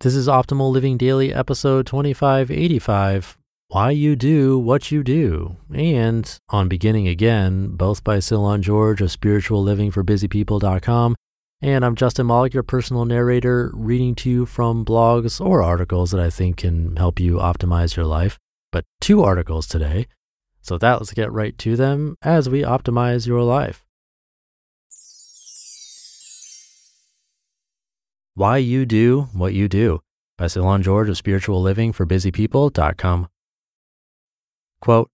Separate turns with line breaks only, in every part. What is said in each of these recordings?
This is Optimal Living Daily, episode 2585 Why You Do What You Do, and on Beginning Again, both by Cylon George of spirituallivingforbusypeople.com. And I'm Justin Malik, your personal narrator, reading to you from blogs or articles that I think can help you optimize your life. But two articles today. So, that, let's get right to them as we optimize your life. Why You Do What You Do by Cylon George of spirituallivingforbusypeople.com. Quote,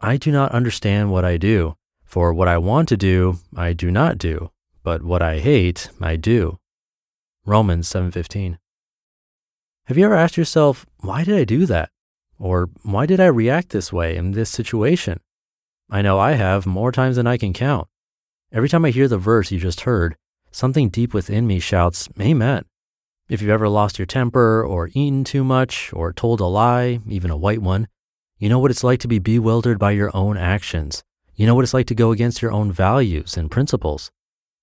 I do not understand what I do, for what I want to do, I do not do, but what I hate, I do. Romans 7:15. Have you ever asked yourself, why did I do that? Or why did I react this way in this situation? I know I have more times than I can count. Every time I hear the verse you just heard, something deep within me shouts, Amen. If you've ever lost your temper or eaten too much or told a lie, even a white one, you know what it's like to be bewildered by your own actions. You know what it's like to go against your own values and principles.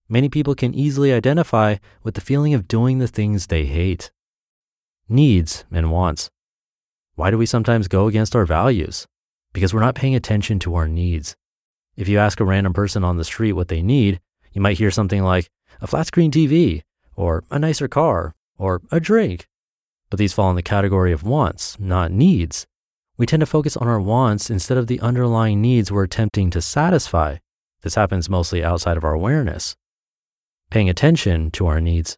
Many people can easily identify with the feeling of doing the things they hate. Needs and wants. Why do we sometimes go against our values? Because we're not paying attention to our needs. If you ask a random person on the street what they need, you might hear something like, a flat screen TV, or a nicer car, or a drink. But these fall in the category of wants, not needs. We tend to focus on our wants instead of the underlying needs we're attempting to satisfy. This happens mostly outside of our awareness. Paying attention to our needs.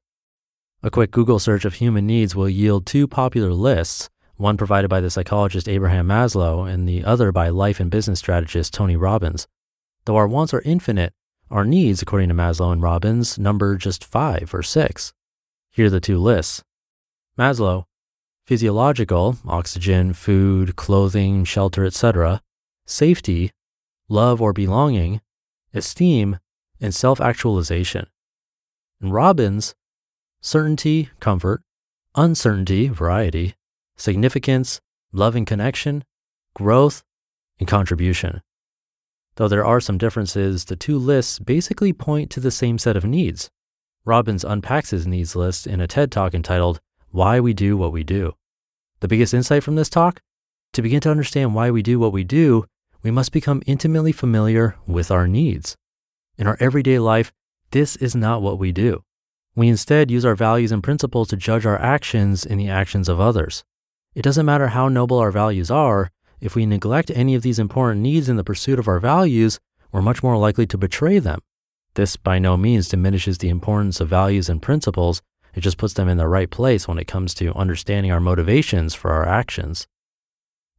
A quick Google search of human needs will yield two popular lists, one provided by the psychologist Abraham Maslow and the other by life and business strategist Tony Robbins. Though our wants are infinite, our needs, according to Maslow and Robbins, number just five or six. Here are the two lists Maslow, physiological, oxygen, food, clothing, shelter, etc., safety, love or belonging, esteem, and self actualization. And Robbins, certainty, comfort, uncertainty, variety, significance, love and connection, growth, and contribution. Though there are some differences, the two lists basically point to the same set of needs. Robbins unpacks his needs list in a TED talk entitled Why We Do What We Do. The biggest insight from this talk? To begin to understand why we do what we do, we must become intimately familiar with our needs. In our everyday life, this is not what we do. We instead use our values and principles to judge our actions and the actions of others. It doesn't matter how noble our values are, if we neglect any of these important needs in the pursuit of our values, we're much more likely to betray them. This by no means diminishes the importance of values and principles, it just puts them in the right place when it comes to understanding our motivations for our actions.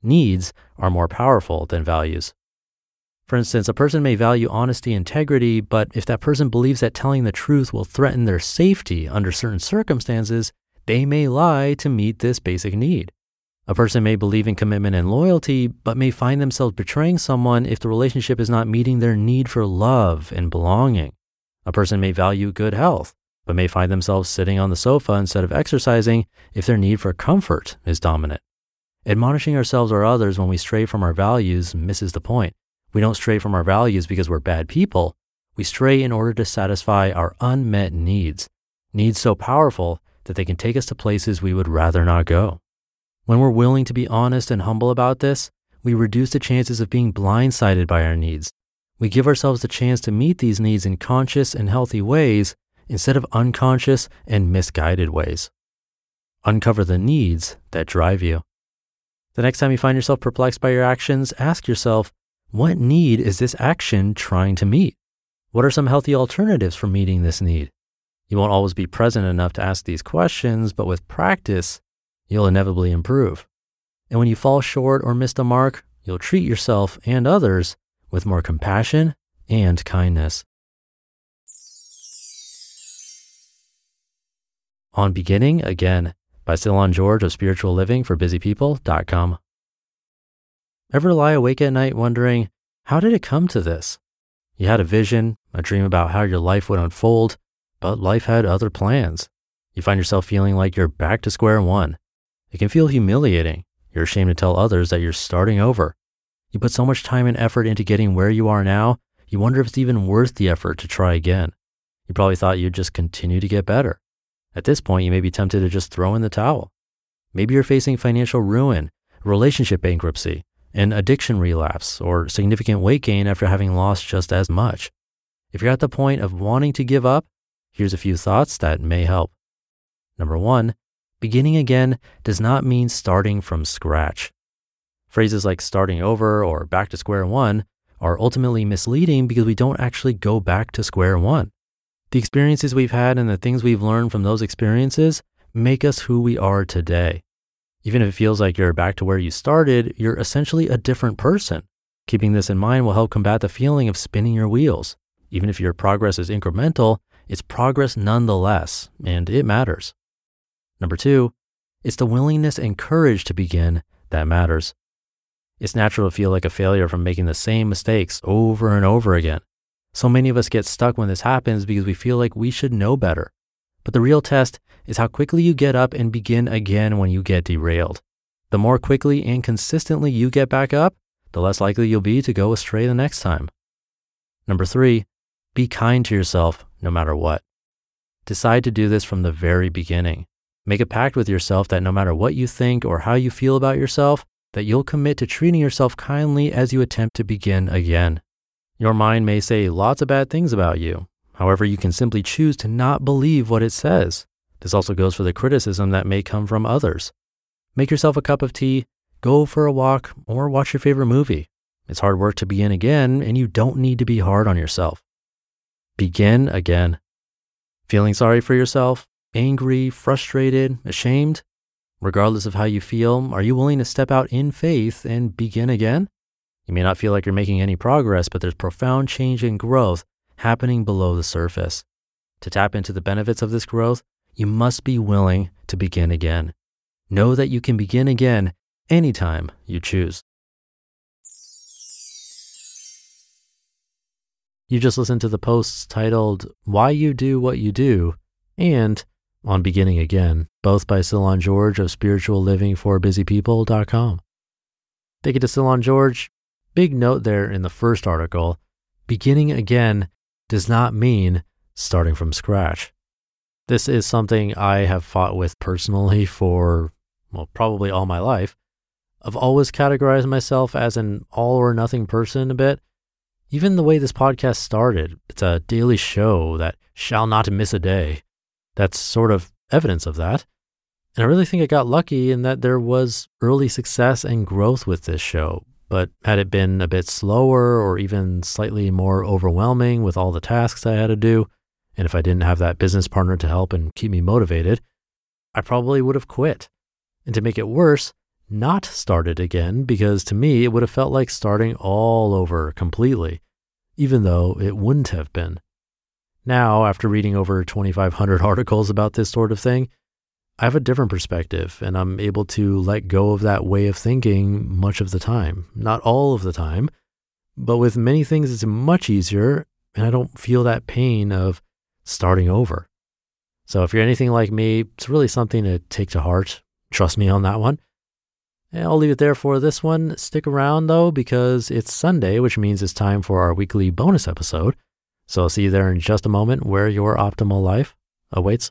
Needs are more powerful than values. For instance, a person may value honesty and integrity, but if that person believes that telling the truth will threaten their safety under certain circumstances, they may lie to meet this basic need. A person may believe in commitment and loyalty, but may find themselves betraying someone if the relationship is not meeting their need for love and belonging. A person may value good health, but may find themselves sitting on the sofa instead of exercising if their need for comfort is dominant. Admonishing ourselves or others when we stray from our values misses the point. We don't stray from our values because we're bad people. We stray in order to satisfy our unmet needs, needs so powerful that they can take us to places we would rather not go. When we're willing to be honest and humble about this, we reduce the chances of being blindsided by our needs. We give ourselves the chance to meet these needs in conscious and healthy ways instead of unconscious and misguided ways. Uncover the needs that drive you. The next time you find yourself perplexed by your actions, ask yourself, what need is this action trying to meet? What are some healthy alternatives for meeting this need? You won't always be present enough to ask these questions, but with practice, you'll inevitably improve. And when you fall short or miss the mark, you'll treat yourself and others with more compassion and kindness. On Beginning Again by Cylon George of Spiritual Living for BusyPeople.com. Ever lie awake at night wondering, how did it come to this? You had a vision, a dream about how your life would unfold, but life had other plans. You find yourself feeling like you're back to square one. It can feel humiliating. You're ashamed to tell others that you're starting over. You put so much time and effort into getting where you are now, you wonder if it's even worth the effort to try again. You probably thought you'd just continue to get better. At this point, you may be tempted to just throw in the towel. Maybe you're facing financial ruin, relationship bankruptcy, an addiction relapse, or significant weight gain after having lost just as much. If you're at the point of wanting to give up, here's a few thoughts that may help. Number one, beginning again does not mean starting from scratch. Phrases like starting over or back to square one are ultimately misleading because we don't actually go back to square one. The experiences we've had and the things we've learned from those experiences make us who we are today. Even if it feels like you're back to where you started, you're essentially a different person. Keeping this in mind will help combat the feeling of spinning your wheels. Even if your progress is incremental, it's progress nonetheless, and it matters. Number two, it's the willingness and courage to begin that matters. It's natural to feel like a failure from making the same mistakes over and over again. So many of us get stuck when this happens because we feel like we should know better. But the real test is how quickly you get up and begin again when you get derailed. The more quickly and consistently you get back up, the less likely you'll be to go astray the next time. Number three, be kind to yourself no matter what. Decide to do this from the very beginning. Make a pact with yourself that no matter what you think or how you feel about yourself, that you'll commit to treating yourself kindly as you attempt to begin again. Your mind may say lots of bad things about you. However, you can simply choose to not believe what it says. This also goes for the criticism that may come from others. Make yourself a cup of tea, go for a walk, or watch your favorite movie. It's hard work to begin again, and you don't need to be hard on yourself. Begin again. Feeling sorry for yourself, angry, frustrated, ashamed? Regardless of how you feel, are you willing to step out in faith and begin again? You may not feel like you're making any progress, but there's profound change and growth happening below the surface. To tap into the benefits of this growth, you must be willing to begin again. Know that you can begin again anytime you choose. You just listened to the posts titled Why You Do What You Do and On Beginning Again, both by Cylon George of spirituallivingforbusypeople.com. Thank you to Cylon George big note there in the first article beginning again does not mean starting from scratch. This is something I have fought with personally for, well, probably all my life. I've always categorized myself as an all or nothing person a bit. Even the way this podcast started, it's a daily show that shall not miss a day. That's sort of evidence of that. And I really think I got lucky in that there was early success and growth with this show, but had it been a bit slower or even slightly more overwhelming with all the tasks I had to do, and if I didn't have that business partner to help and keep me motivated, I probably would have quit. And to make it worse, not started again because to me it would have felt like starting all over completely, even though it wouldn't have been. Now, after reading over 2,500 articles about this sort of thing, I have a different perspective and I'm able to let go of that way of thinking much of the time. Not all of the time, but with many things, it's much easier and I don't feel that pain of starting over. So if you're anything like me, it's really something to take to heart. Trust me on that one. And I'll leave it there for this one. Stick around though, because it's Sunday, which means it's time for our weekly bonus episode. So I'll see you there in just a moment where your optimal life awaits.